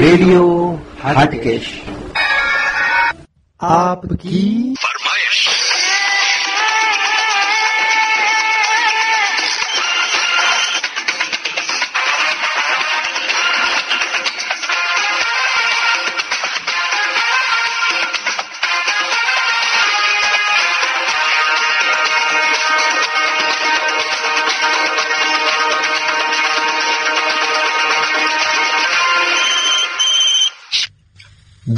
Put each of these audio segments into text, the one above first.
Radio Hatkesh. આપકી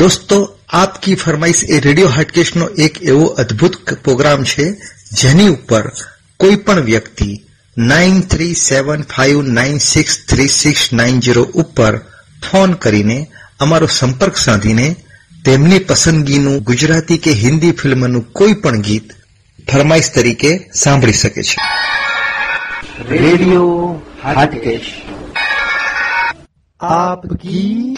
દોસ્તો, આપકી ફરમાઈશ એ radio હાટકેશનો એક એવો અદ્ભુત પ્રોગ્રામ છે, જેની ઉપર કોઈ પણ વ્યક્તિ nine three seven five nine six three six nine zero ઉપર ફોન કરીને અમારો સંપર્ક સાધીને તેમની પસંદગીનું ગુજરાતી કે હિન્દી ફિલ્મનું કોઈ પણ ગીત ફરમાઈશ તરીકે સાંભળી શકે છે. રેડિયો આપકી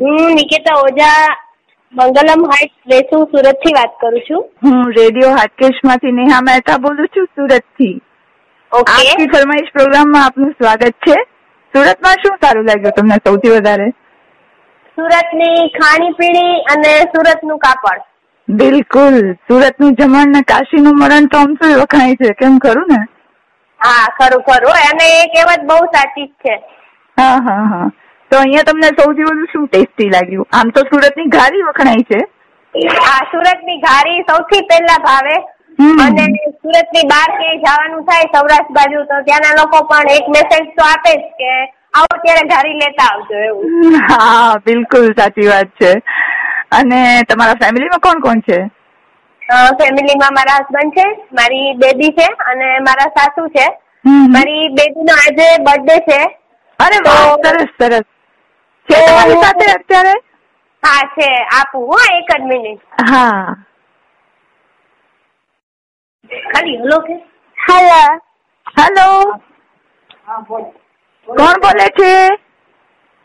હું નિકેતા ઓઝા મંગલમ હાઇટ્સ વેસુ સુરતથી વાત કરું છું. હું રેડિયો હાટકેશમાંથી નેહા મહેતા બોલું છું સુરતથી ઓકે ફરમાઈશ પ્રોગ્રામમાં આપનું સ્વાગત છે. સુરતમાં શું સારું લાગ્યું તમને સૌથી વધારે? સુરતની ખાણીપીણી અને સુરતનું કાપડ. બિલકુલ. સુરતનું જમણ ને કાશીનું મરણ તો આમ શું વખાય છે? કેમ ખરું ને? હા ખરું ખરું. અને એ કહેવત બહુ સાચી જ છે. હા હા હા. તો અહીંયા તમને સૌથી વધુ શું ટેસ્ટી લાગ્યું? આમ તો સુરતની ઘારી વખણાય છે. હા સુરતની ઘારી સૌથી પહેલા ભાવે. અને સુરતની બહાર ક્યાંય જવાનું થાય સૌરાષ્ટ્ર બાજુ તો ત્યાંના લોકો પણ એક મેસેજ તો આપે જ કે આવો ત્યારે ઘારી લેતા આવજો એવું. હા બિલકુલ સાચી વાત છે. અને તમારા ફેમિલીમાં કોણ કોણ છે? ફેમિલીમાં મારા હસબન્ડ છે મારી બેબી છે અને મારા સાસુ છે. મારી બેબીનો આજે બર્થડે છે. અરે વાહ સરસ સરસ. તમારી સાથે અત્યારે? હા છે. આપું હો એક જ મિનિટ. હા. ખાલી હલો કે? હેલો. હેલો. કોણ બોલે છે?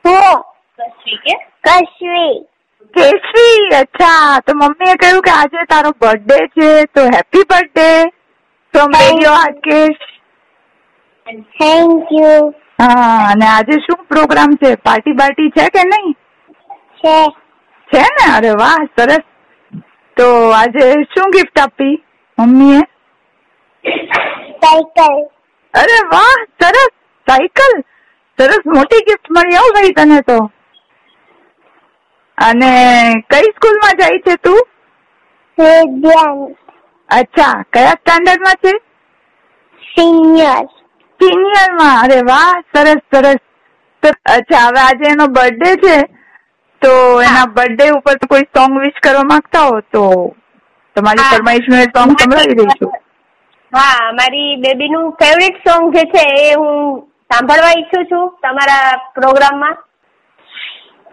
હું. કશ્વી કે? કશ્વી. કેશવી અચ્છા તો મમ્મીએ કહ્યું કે આજે તારો બર્થડે છે તો happy birthday from Thank radio Hatkesh thank you હા અને આજે શું પ્રોગ્રામ છે? પાર્ટી બાર્ટી છે કે નહીં? છે. છે ને? અરે વાહ સરસ. તો આજે શું ગિફ્ટ આપી મમ્મીએ? સાયકલ. અરે વાહ સરસ. સાયકલ. સરસ મોટી ગિફ્ટ મળી આવું ભાઈ તને તો. અને કઈ સ્કૂલમાં જાય છે તું? અચ્છા કયા સ્ટાન્ડર્ડમાં છે? સિનિયર સિનિયરમાં અરે વાહ સરસ સરસ. તો અચ્છા હવે આજે એનો બર્થડે છે તો એના બર્થડે ઉપર તો કોઈ સોંગ વિશ કરવા માંગતા હો? તો તમારી. ફરમાઈશનું એ સોંગ સંભળાવી દઈશું હા મારી બેબીનું ફેવરિટ સોંગ જે છે એ હું સાંભળવા ઈચ્છું છું તમારા પ્રોગ્રામમાં.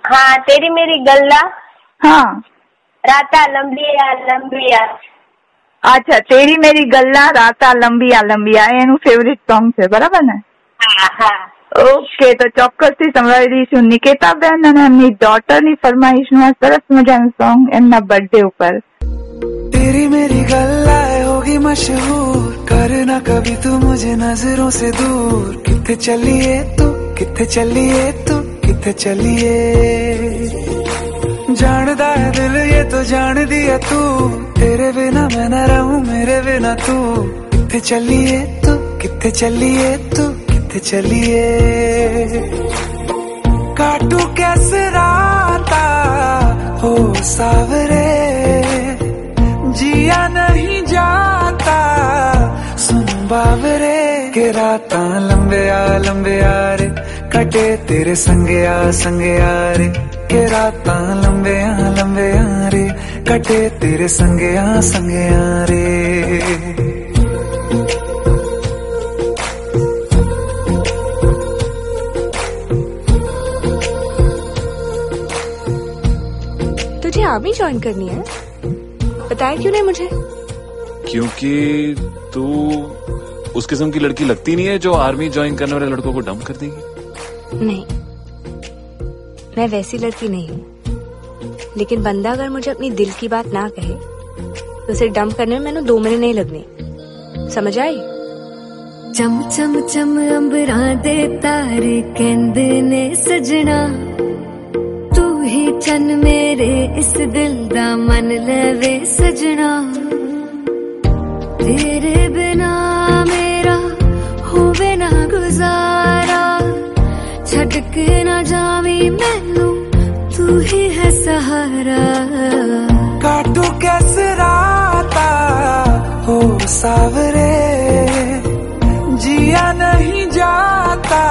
હા તેરી મેરી ગલ્લા. હા. રાતા લંબિયા લંબિયા અચ્છા તેરી મેરી ગલ્લા રાતા લંબિયા લંબિયા એ એનું ફેવરિટ સોંગ છે બરાબર ને હા હા ઓકે તો ચોક્કસથી સંભળાવી દઈશું નિકેતાબેન અને એમની ડોટરની ફરમાઈશનું આ સરસ મજાનું સોંગ એમના બર્થડે ઉપર तेरी मेरी गल्लाए होगी मशहूर करना कभी तू मुझे नजरों से दूर किथे चलिए तू किथे चलिए तू किथे चलिए जानदा है दिल ये तो जान दिया तू तेरे बिना मैं न रहूं मेरे बिना तू किथे चलिए तू किथे चलिए तू किथे चलिए काटू कैसे राता हो सावरे जिया नहीं जाता सुन बावरे के राता लंबे आ लंबे आ रे कटे तेरे संगे आ संगे आ रे। के राता लंबे आ लंबे आ रे। कटे तेरे संगे आ संगे आ रे। तुझे आर्मी ज्वाइन करनी है? बताया क्यों नहीं मुझे? क्योंकि तू उस किस्म की लड़की लगती नहीं है जो आर्मी ज्वाइन करने वाले लड़कों को डंप कर देगी। नहीं। मैं वैसी लड़की नहीं हूँ। लेकिन बंदा अगर मुझे अपनी दिल की बात ना कहे तो उसे डम करने में मैंने दो महीने नहीं लगने। समझ आई? चम चम चम, अंबरा दे तारे केंद ने सजना। तू ही चन मेरे इस दिल दा मन लेवे सजना। तेरे बिना सावरे, जिया नहीं जाता।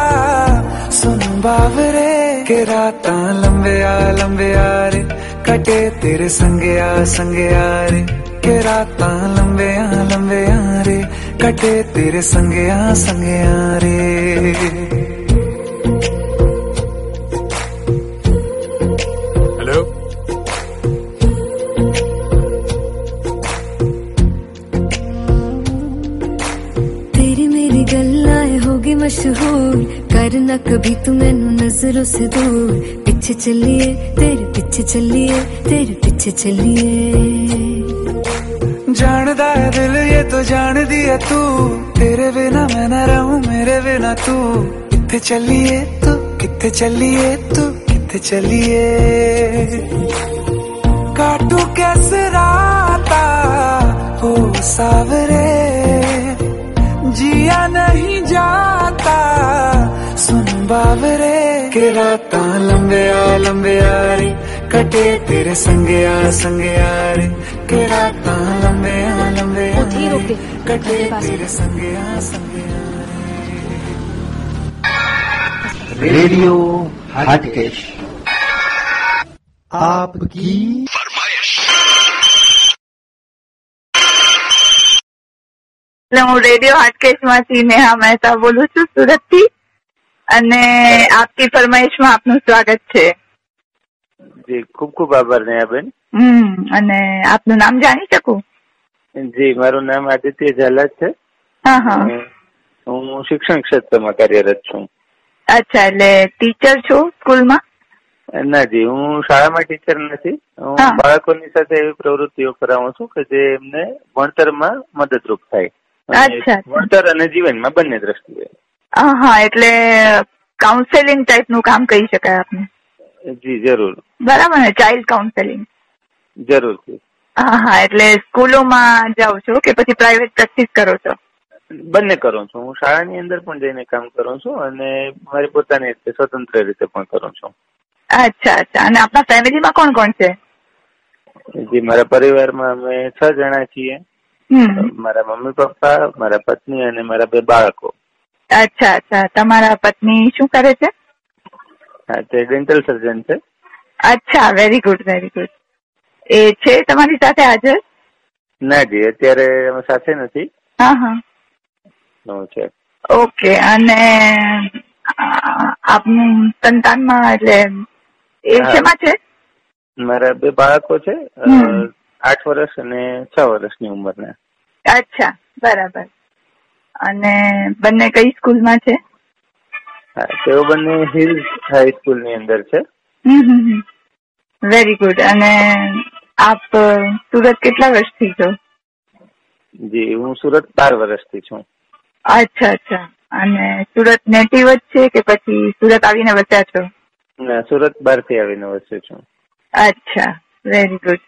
सुन बावरे, के रात लंबे आ लंबे आ रे। कटे तेरे संगे आ संगे आ रे। के रात लंबे आ लंबे आ रे। कटे तेरे संगे आ संगे आ रे। मशहूर करना कभी तू मैनू नजरों से दूर पीछे चलिए तेरे पीछे चलिए तेरे पीछे चलिए जानदा है दिल ये तो जान दिया तू तेरे बिना मैं न रहूं मेरे बिना तू किथे चलिए तू किथे चलिए तू किथे चलिए काटू कैसे राता हो सावरे जिया नहीं जाता। सुन बाबरे के राता लंबे आ लंबे आ रे कटे तेरे संगे आ संगे आ रे। के राता लंबे आ लंबे आ रे कटे तेरे संगे आ संगे आ रेडियो हाटकेश। आपकी એટલે હું રેડિયો હાટકેશમાંથી નેહા મહેતા બોલું છું સુરતથી અને આપની ફરમાઈશમાં આપનું સ્વાગત છે. જી ખૂબ ખૂબ આભાર નેહાબેન. હમ અને આપનું નામ જાણી શકું? જી મારું નામ આદિત્ય ઝાલા છે. હા હા. હું શિક્ષણ ક્ષેત્રમાં કાર્યરત છું. અચ્છા એટલે ટીચર છો સ્કૂલમાં? ના જી હું શાળામાં ટીચર નથી. હું. બાળકોની સાથે એવી પ્રવૃત્તિઓ કરાવું છું કે જે એમને ભણતરમાં મદદરૂપ થાય. અચ્છા. ભણતર અને જીવનમાં બંને દ્રષ્ટિએ. હા હા એટલે કાઉન્સેલિંગ ટાઈપનું કામ કહી શકાય આપને? જી જરૂર. બરાબર ને? ચાઇલ્ડ કાઉન્સેલિંગ જરૂર. હા હા એટલે સ્કૂલોમાં જાઉં છો કે પછી પ્રાઇવેટ પ્રેક્ટિસ કરો છો? બંને કરું છું. હું શાળાની અંદર પણ જઈને કામ કરું છું અને મારી પોતાની રીતે સ્વતંત્ર રીતે પણ કરું છું. અચ્છા અચ્છા. અને આપણા ફેમિલીમાં કોણ કોણ છે? જી મારા પરિવારમાં અમે છ જણા છીએ. મારા મમ્મી પપ્પા મારા પત્ની અને મારા બે બાળકો. અચ્છા અચ્છા. તમારા પત્ની શું કરે છે? હા તે ડેન્ટલ સર્જન છે. અચ્છા વેરી ગુડ વેરી ગુડ એ છે તમારી સાથે હાજર? ના જી અત્યારે અમે સાથે નથી. હા હા. છે. ઓકે અને આપનું સંતાનમાં એટલે એ શેમાં છે? મારા બે બાળકો છે. આઠ વર્ષ અને છ વર્ષની ઉંમરના. અચ્છા બરાબર. અને બંને કઈ સ્કૂલમાં છે? તેઓ બંને હિલ્સ હાઈસ્કૂલની અંદર છે. વેરી ગુડ અને આપ સુરત કેટલા વર્ષથી છો? જી હું સુરત બાર વર્ષથી છું. અચ્છા અચ્છા. અને સુરત નેટિવ જ છે કે પછી સુરત આવીને વસ્યા છો? ના સુરત બારથી આવીને વસ્યો છું. અચ્છા. વેરી ગુડ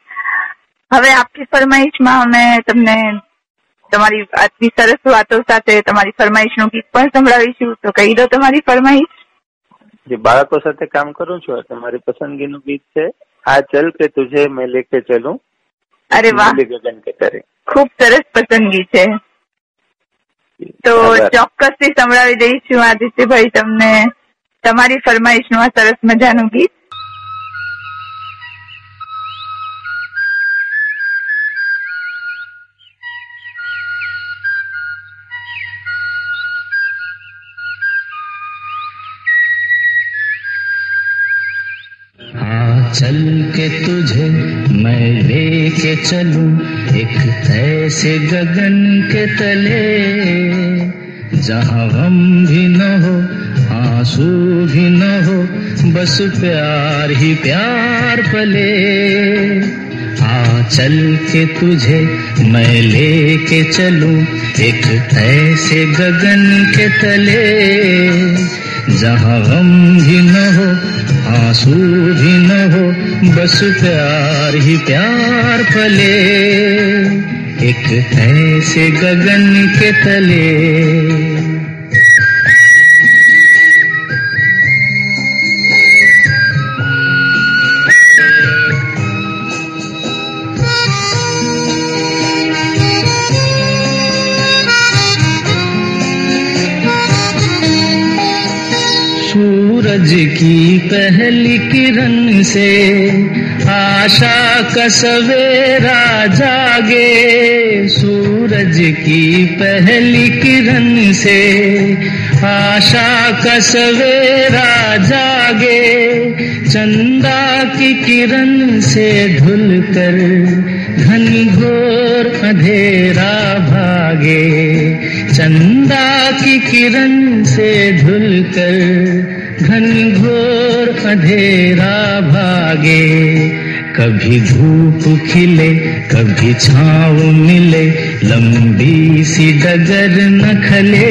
હવે આપની ફરમાઈશમાં અમે તમને તમારી આટલી સરસ વાતો સાથે તમારી ફરમાઈશનું ગીત પણ સંભળાવીશું. તો કહી દો તમારી ફરમાઈશ. જે બાળકો સાથે કામ કરું છું તમારી મારી પસંદગીનું ગીત છે. આ ચલ કે તુજે મેં લેકે ચલું. અરે વાહ. ગગન કે તારે. ખૂબ સરસ પસંદગી છે. તો. ચોક્કસથી સંભળાવી દઈશું આદિત્યભાઈ તમને તમારી ફરમાઈશનું આ સરસ મજાનું ગીત. के तुझे मैं लेके चलूँ एक ऐसे गगन के तले। जहाँ गम भी न हो, आँसू भी न हो, बस प्यार ही प्यार पले। आ, चल के तुझे मैं लेके चलूँ एक ऐसे गगन के तले। जहाँ गम भी न हो, आँसू भी न हो, बस प्यार ही प्यार पले एक ऐसे गगन के तले पहली किरण से आशा का सवेरा जागे। सूरज की पहली किरण से आशा का सवेरा जागे। चंदा की किरण से ढुल कर घनी घोर अंधेरा भागे। चंदा की किरण से ढुल कर घन घोर अंधेरा भागे। कभी धूप खिले, कभी छाव मिले, लंबी सी डगर न खले।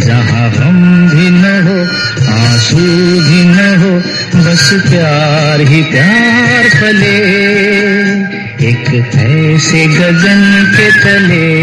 जहाँ हम भी न हो, आँसू भी न हो, बस प्यार ही प्यार फले। एक ऐसे गगन के तले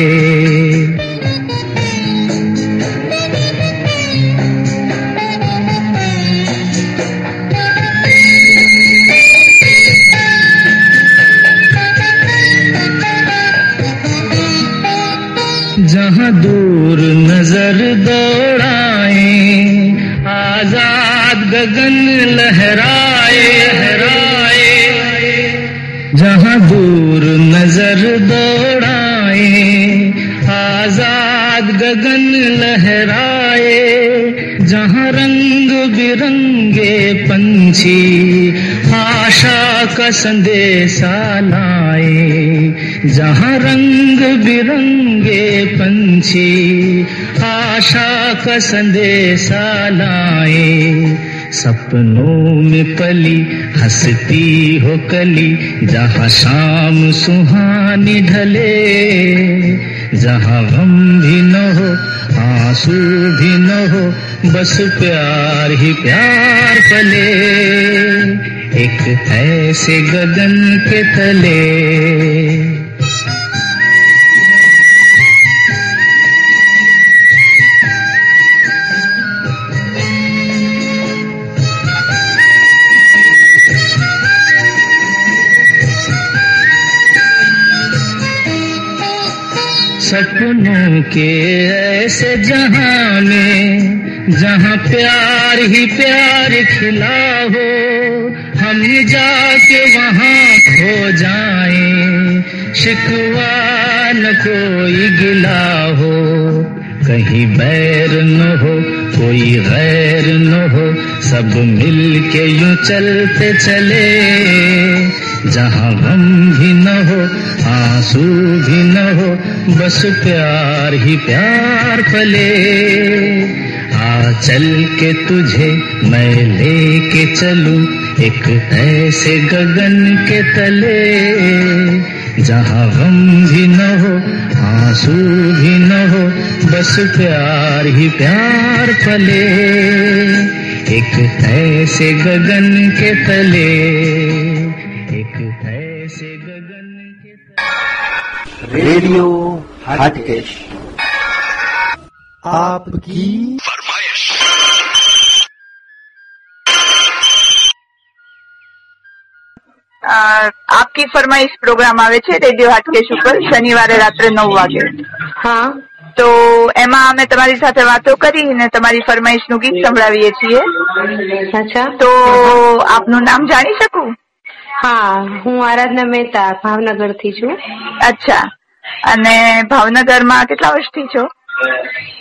संदेशा लाए जहाँ रंग बिरंगे पंछी आशा का संदेशा लाए सपनों में पली, हंसती हो कली, जहाँ शाम सुहानी ढले, जहाँ गम भी न हो, आँसू भी न हो, बस प्यार ही प्यार पले। एक ऐसे गगन के तले। सपनों के ऐसे जहाँ में जहाँ प्यार ही प्यार खिला हो। हम जाके वहाँ खो जाएँ। शिकवा न कोई गिला हो, कहीं बैर न हो, कोई गैर न हो, सब मिल के यूँ चलते चले। जहाँ गम भी न हो, आँसू भी न हो, बस प्यार ही प्यार पले। आ चल के तुझे मैं लेके चलूँ एक ऐसे गगन के तले, जहाँ गम भी न हो, आँसू भी न हो, बस प्यार ही प्यार पले एक ऐसे गगन के तले, एक ऐसे गगन के तले। रेडियो हाटकेश। आपकी આપકી ફરમાઈશ પ્રોગ્રામ આવે છે રેડિયો હાટકેશ ઉપર? શનિવારે રાત્રે નવ વાગે. હા. તો એમાં અમે તમારી સાથે વાતો કરી અને તમારી ફરમાઈશનું ગીત સંભળાવીએ છીએ. અચ્છા. તો આપનું નામ જાણી શકું? હા હું આરાધના મહેતા ભાવનગરથી છું. અચ્છા. અને ભાવનગરમાં કેટલા વર્ષથી છો?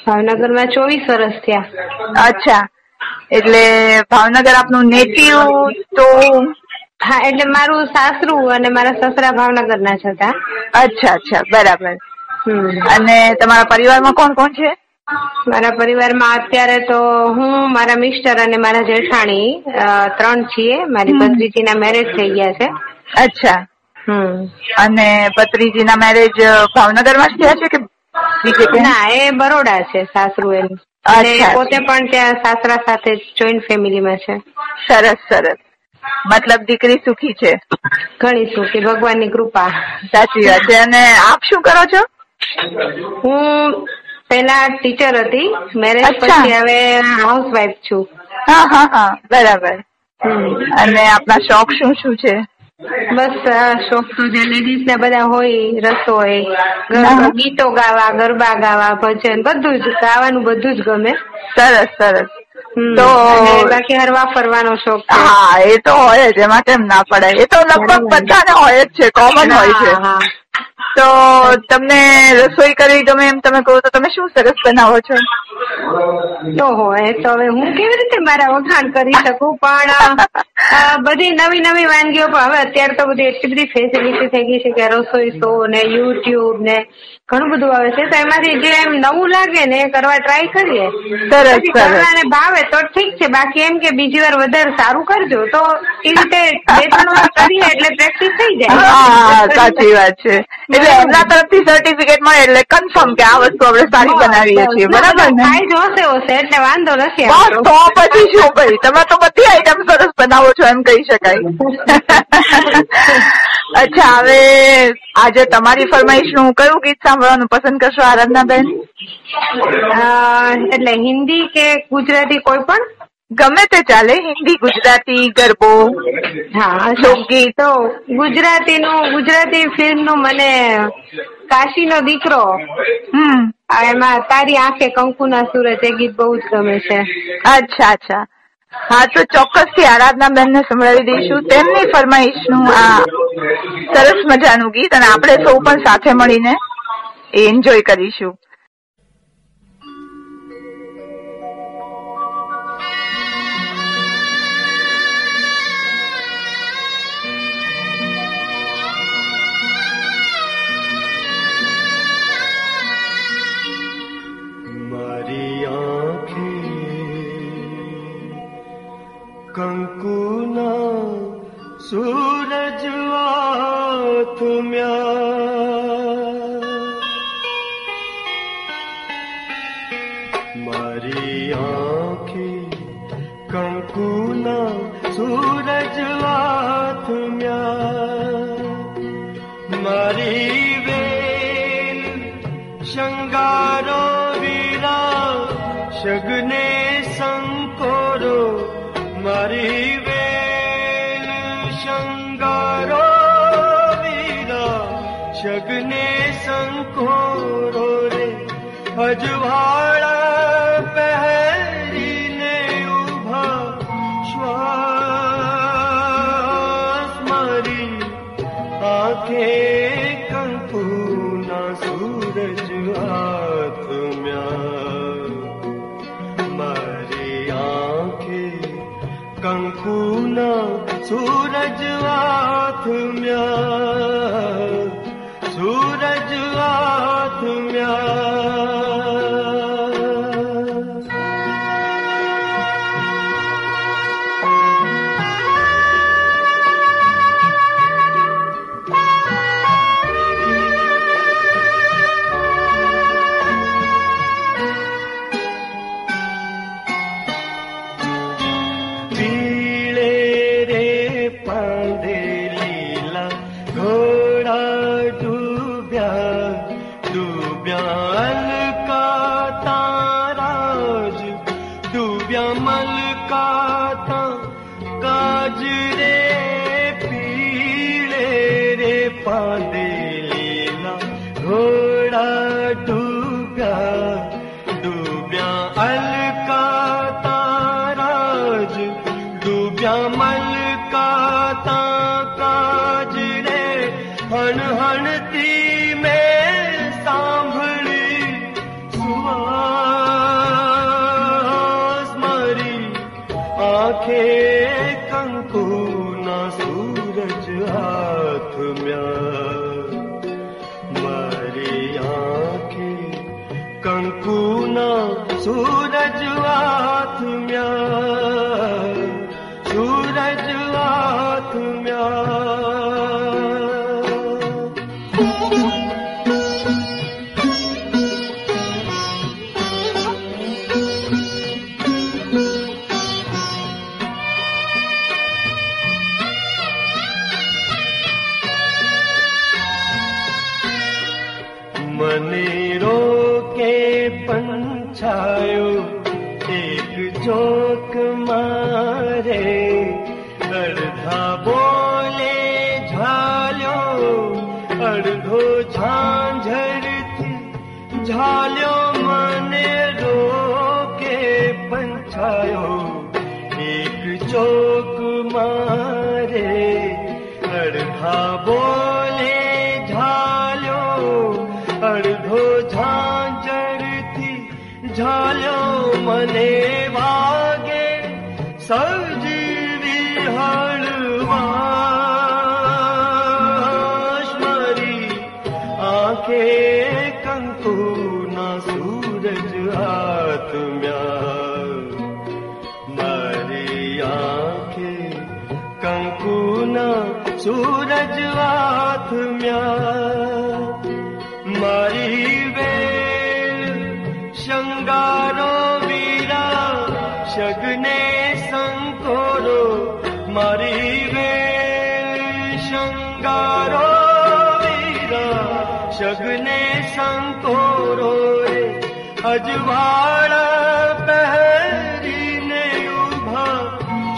ભાવનગરમાં ચોવીસ વર્ષ થયા. અચ્છા. એટલે ભાવનગર આપનું નેટિવ તો હા એટલે મારું સાસરું અને મારા સસરા ભાવનગર ના જ હતા. અચ્છા અચ્છા બરાબર. અને તમારા પરિવારમાં કોણ કોણ છે? મારા પરિવારમાં અત્યારે તો હું મારા મિસ્ટર અને મારા જેઠાણી ત્રણ છીએ. મારી ભત્રીજીના મેરેજ થઈ ગયા છે. અચ્છા. હમ. અને ભત્રીજીના મેરેજ ભાવનગરમાં જ થયા છે કે ના એ બરોડા છે સાસરુ એનું. અને પોતે પણ ત્યાં સાસરા સાથે જોઈન્ટ ફેમિલીમાં છે. સરસ સરસ. મતલબ દીકરી સુખી છે? ઘણી સુખી ભગવાનની કૃપા. સાચી વાત છે. અને આપ શું કરો છો? હું પેલા ટીચર હતી મેરેજ. પછી હવે હાઉસવાઈફ છું. હા હા હા. બરાબર. અને આપના શોખ શું શું છે? બસ શોખ તો જે લેડીઝ ને બધા હોય રસોઈ ગીતો ગાવા ગરબા ગાવા ભજન બધું જ ગાવાનું બધું જ ગમે. સરસ સરસ. તો બાકી હરવા ફરવાનો શોખ હા એ તો હોય જ એમાં કેમ ના પડે એ તો લગભગ બધાને હોય જ છે કોમન હોય છે. તો તમને રસોઈ કરવી ગમે એમ તમે કહો તો તમે શું સરસ બનાવો છો? તો હોય તો હવે હું કેવી રીતે મારા વખાણ કરી શકું? પણ બધી નવી નવી વાનગીઓ પણ હવે અત્યારે તો બધી એટલી બધી ફેસિલિટી થઈ ગઈ છે કે રસોઈ શો ને યુટ્યુબ ને ઘણું બધું આવે છે. તો એમાંથી જે એમ નવું લાગે ને એ કરવા ટ્રાય કરીએ. સરસ, કરવાને ભાવે તો ઠીક છે. બાકી એમ કે બીજી વાર વધારે સારું કરજો. તો એ રીતે બે ત્રણ વાર કરીએ જાય હા સાચી વાત છે. એટલે એમના તરફથી સર્ટિફિકેટ મળે એટલે કન્ફર્મ કે આ વસ્તુ આપણે સારી બનાવીએ છીએ. બરાબર ને? ખાઈ જોશે હશે એટલે વાંધો નથી બસ. તો પછી શું ભાઈ? તમે તો બધી આઈટમ સરસ બનાવો છો એમ કહી શકાય. અચ્છા હવે આજે તમારી ફરમાઈશનું કયું ગીત સાંભળવાનું પસંદ કરશો આરાધના બેન એટલે હિન્દી કે ગુજરાતી કોઈ પણ? ગમે તે ચાલે હિન્દી ગુજરાતી ગરબો હા લોકગીત. તો ગુજરાતી નું ગુજરાતી ફિલ્મનું મને કાશીનો દીકરો હમ. એમાં તારી આંખે કંકુના સૂરજ એ ગીત બહુ જ ગમે છે. અચ્છા અચ્છા. હા તો ચોક્કસથી આરાધના બેનને સંભળાવી દઈશું. તેમની ફરમાઈશનું આ સરસ મજાનું ગીત અને આપણે સૌ પણ સાથે મળીને એ એન્જોય કરીશું. शृङ्गारो वीरा शगने सङ्कोरो मरि वे शृङ्गारो वीरा शगने संजवा So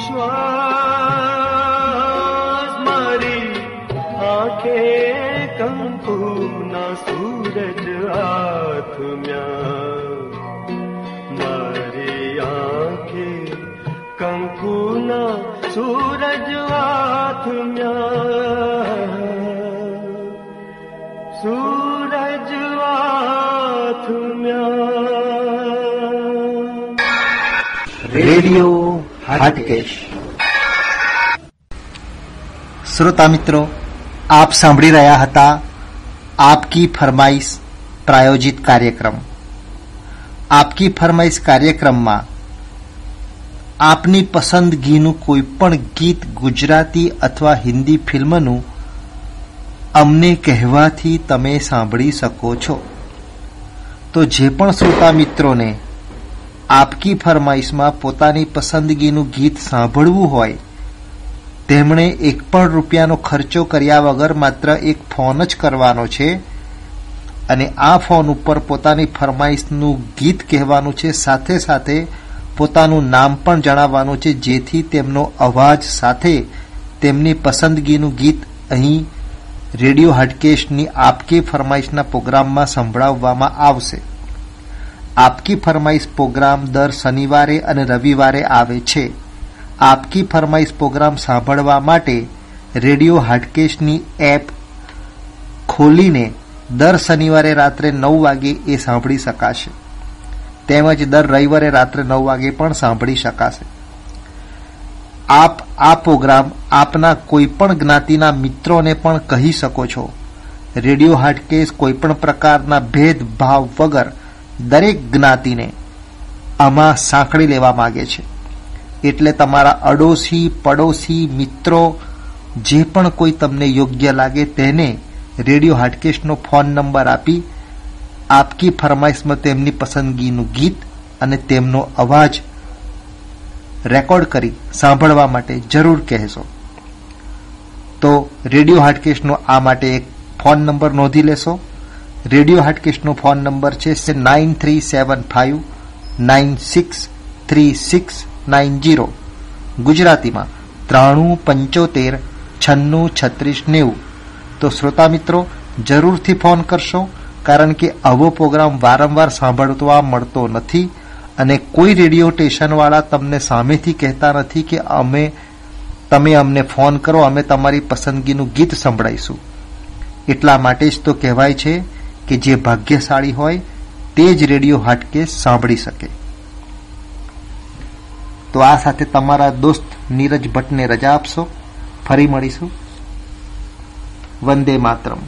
स्वारि आ कंकुना सूरजवाथम्यारि आ कङ्कुना सूरजवाथम्या રેડિયો હાટકેશ. શ્રોતા મિત્રો, આપ સાંભળી રહ્યા હતા આપકી ફરમાઈશ પ્રાયોજિત કાર્યક્રમ. આપકી ફરમાઈશ કાર્યક્રમમાં આપની પસંદગીનું કોઈ પણ ગીત ગુજરાતી અથવા હિન્દી ફિલ્મનું અમને કહેવાથી તમે સાંભળી શકો છો. તો જે પણ શ્રોતા મિત્રોને આપકી ફરમાઈશમાં પોતાની પસંદગીનું ગીત સાંભળવું હોય. તેમણે એક પણ રૂપિયાનો ખર્ચો કર્યા વગર માત્ર એક ફોન જ કરવાનો છે અને આ ફોન ઉપર પોતાની ફરમાઈશનું ગીત કહેવાનું છે. સાથે સાથે પોતાનું નામ પણ જણાવવાનું છે, જેથી તેમનો અવાજ સાથે તેમની પસંદગીનું ગીત અહીં રેડિયો હટકેશની આપકી ફરમાઈશના પ્રોગ્રામમાં સંભળાવવામાં આવશે. આપકી ફરમાઈશ પ્રોગ્રામ દર શનિવારે અને રવિવારે આવે છે. આપકી ફરમાઈશ પ્રોગ્રામ સાંભળવા માટે રેડિયો હાટકેશની એપ ખોલીને દર શનિવારે રાત્રે નવ વાગે એ સાંભળી શકાશે. તેમજ દર રવિવારે રાત્રે નવ વાગે પણ સાંભળી શકાશે. આપ આ પ્રોગ્રામ આપના કોઈપણ જ્ઞાતિના મિત્રોને પણ કહી શકો છો. રેડિયો હાટકેશ કોઈપણ પ્રકારના ભેદભાવ વગર દરેક જ્ઞાતિને આમાં સાંકળી લેવા માગે છે. એટલે તમારા અડોશી, પડોશી, મિત્રો, જે પણ કોઈ તમને યોગ્ય લાગે તેને રેડિયો હાટકેશનો ફોન નંબર આપી આપકી ફરમાઈશમાં તેમની પસંદગીનું ગીત અને તેમનો અવાજ રેકોર્ડ કરી સાંભળવા માટે જરૂર કહેશો. તો રેડિયો હાટકેશનો આ માટે એક ફોન નંબર નોંધી લેશો. રેડિયો હાટકેશનો ફોન નંબર છે nine three seven five, nine six three six nine zero ગુજરાતીમાં ત્રાણું પંચોતેર છન્નું છત્રીસ નેવું. તો શ્રોતા મિત્રો, જરૂરથી ફોન કરશો, કારણ કે આવો પ્રોગ્રામ વારંવાર સાંભળવા મળતો નથી અને કોઈ રેડિયો સ્ટેશનવાળા તમને સામેથી કહેતા નથી કે અમે, તમે અમને ફોન કરો, અમે તમારી પસંદગીનું ગીત સંભળાઈશું. એટલા માટે જ તો કહેવાય છે કે જે ભાગ્યશાળી હોય, તે જ રેડિયો હાટકે સાંભળી શકે. તો આ સાથે તમારા દોસ્ત નીરજ ભટ્ટને રજા આપશો. ફરી મળીશું. વંદે માતરમ.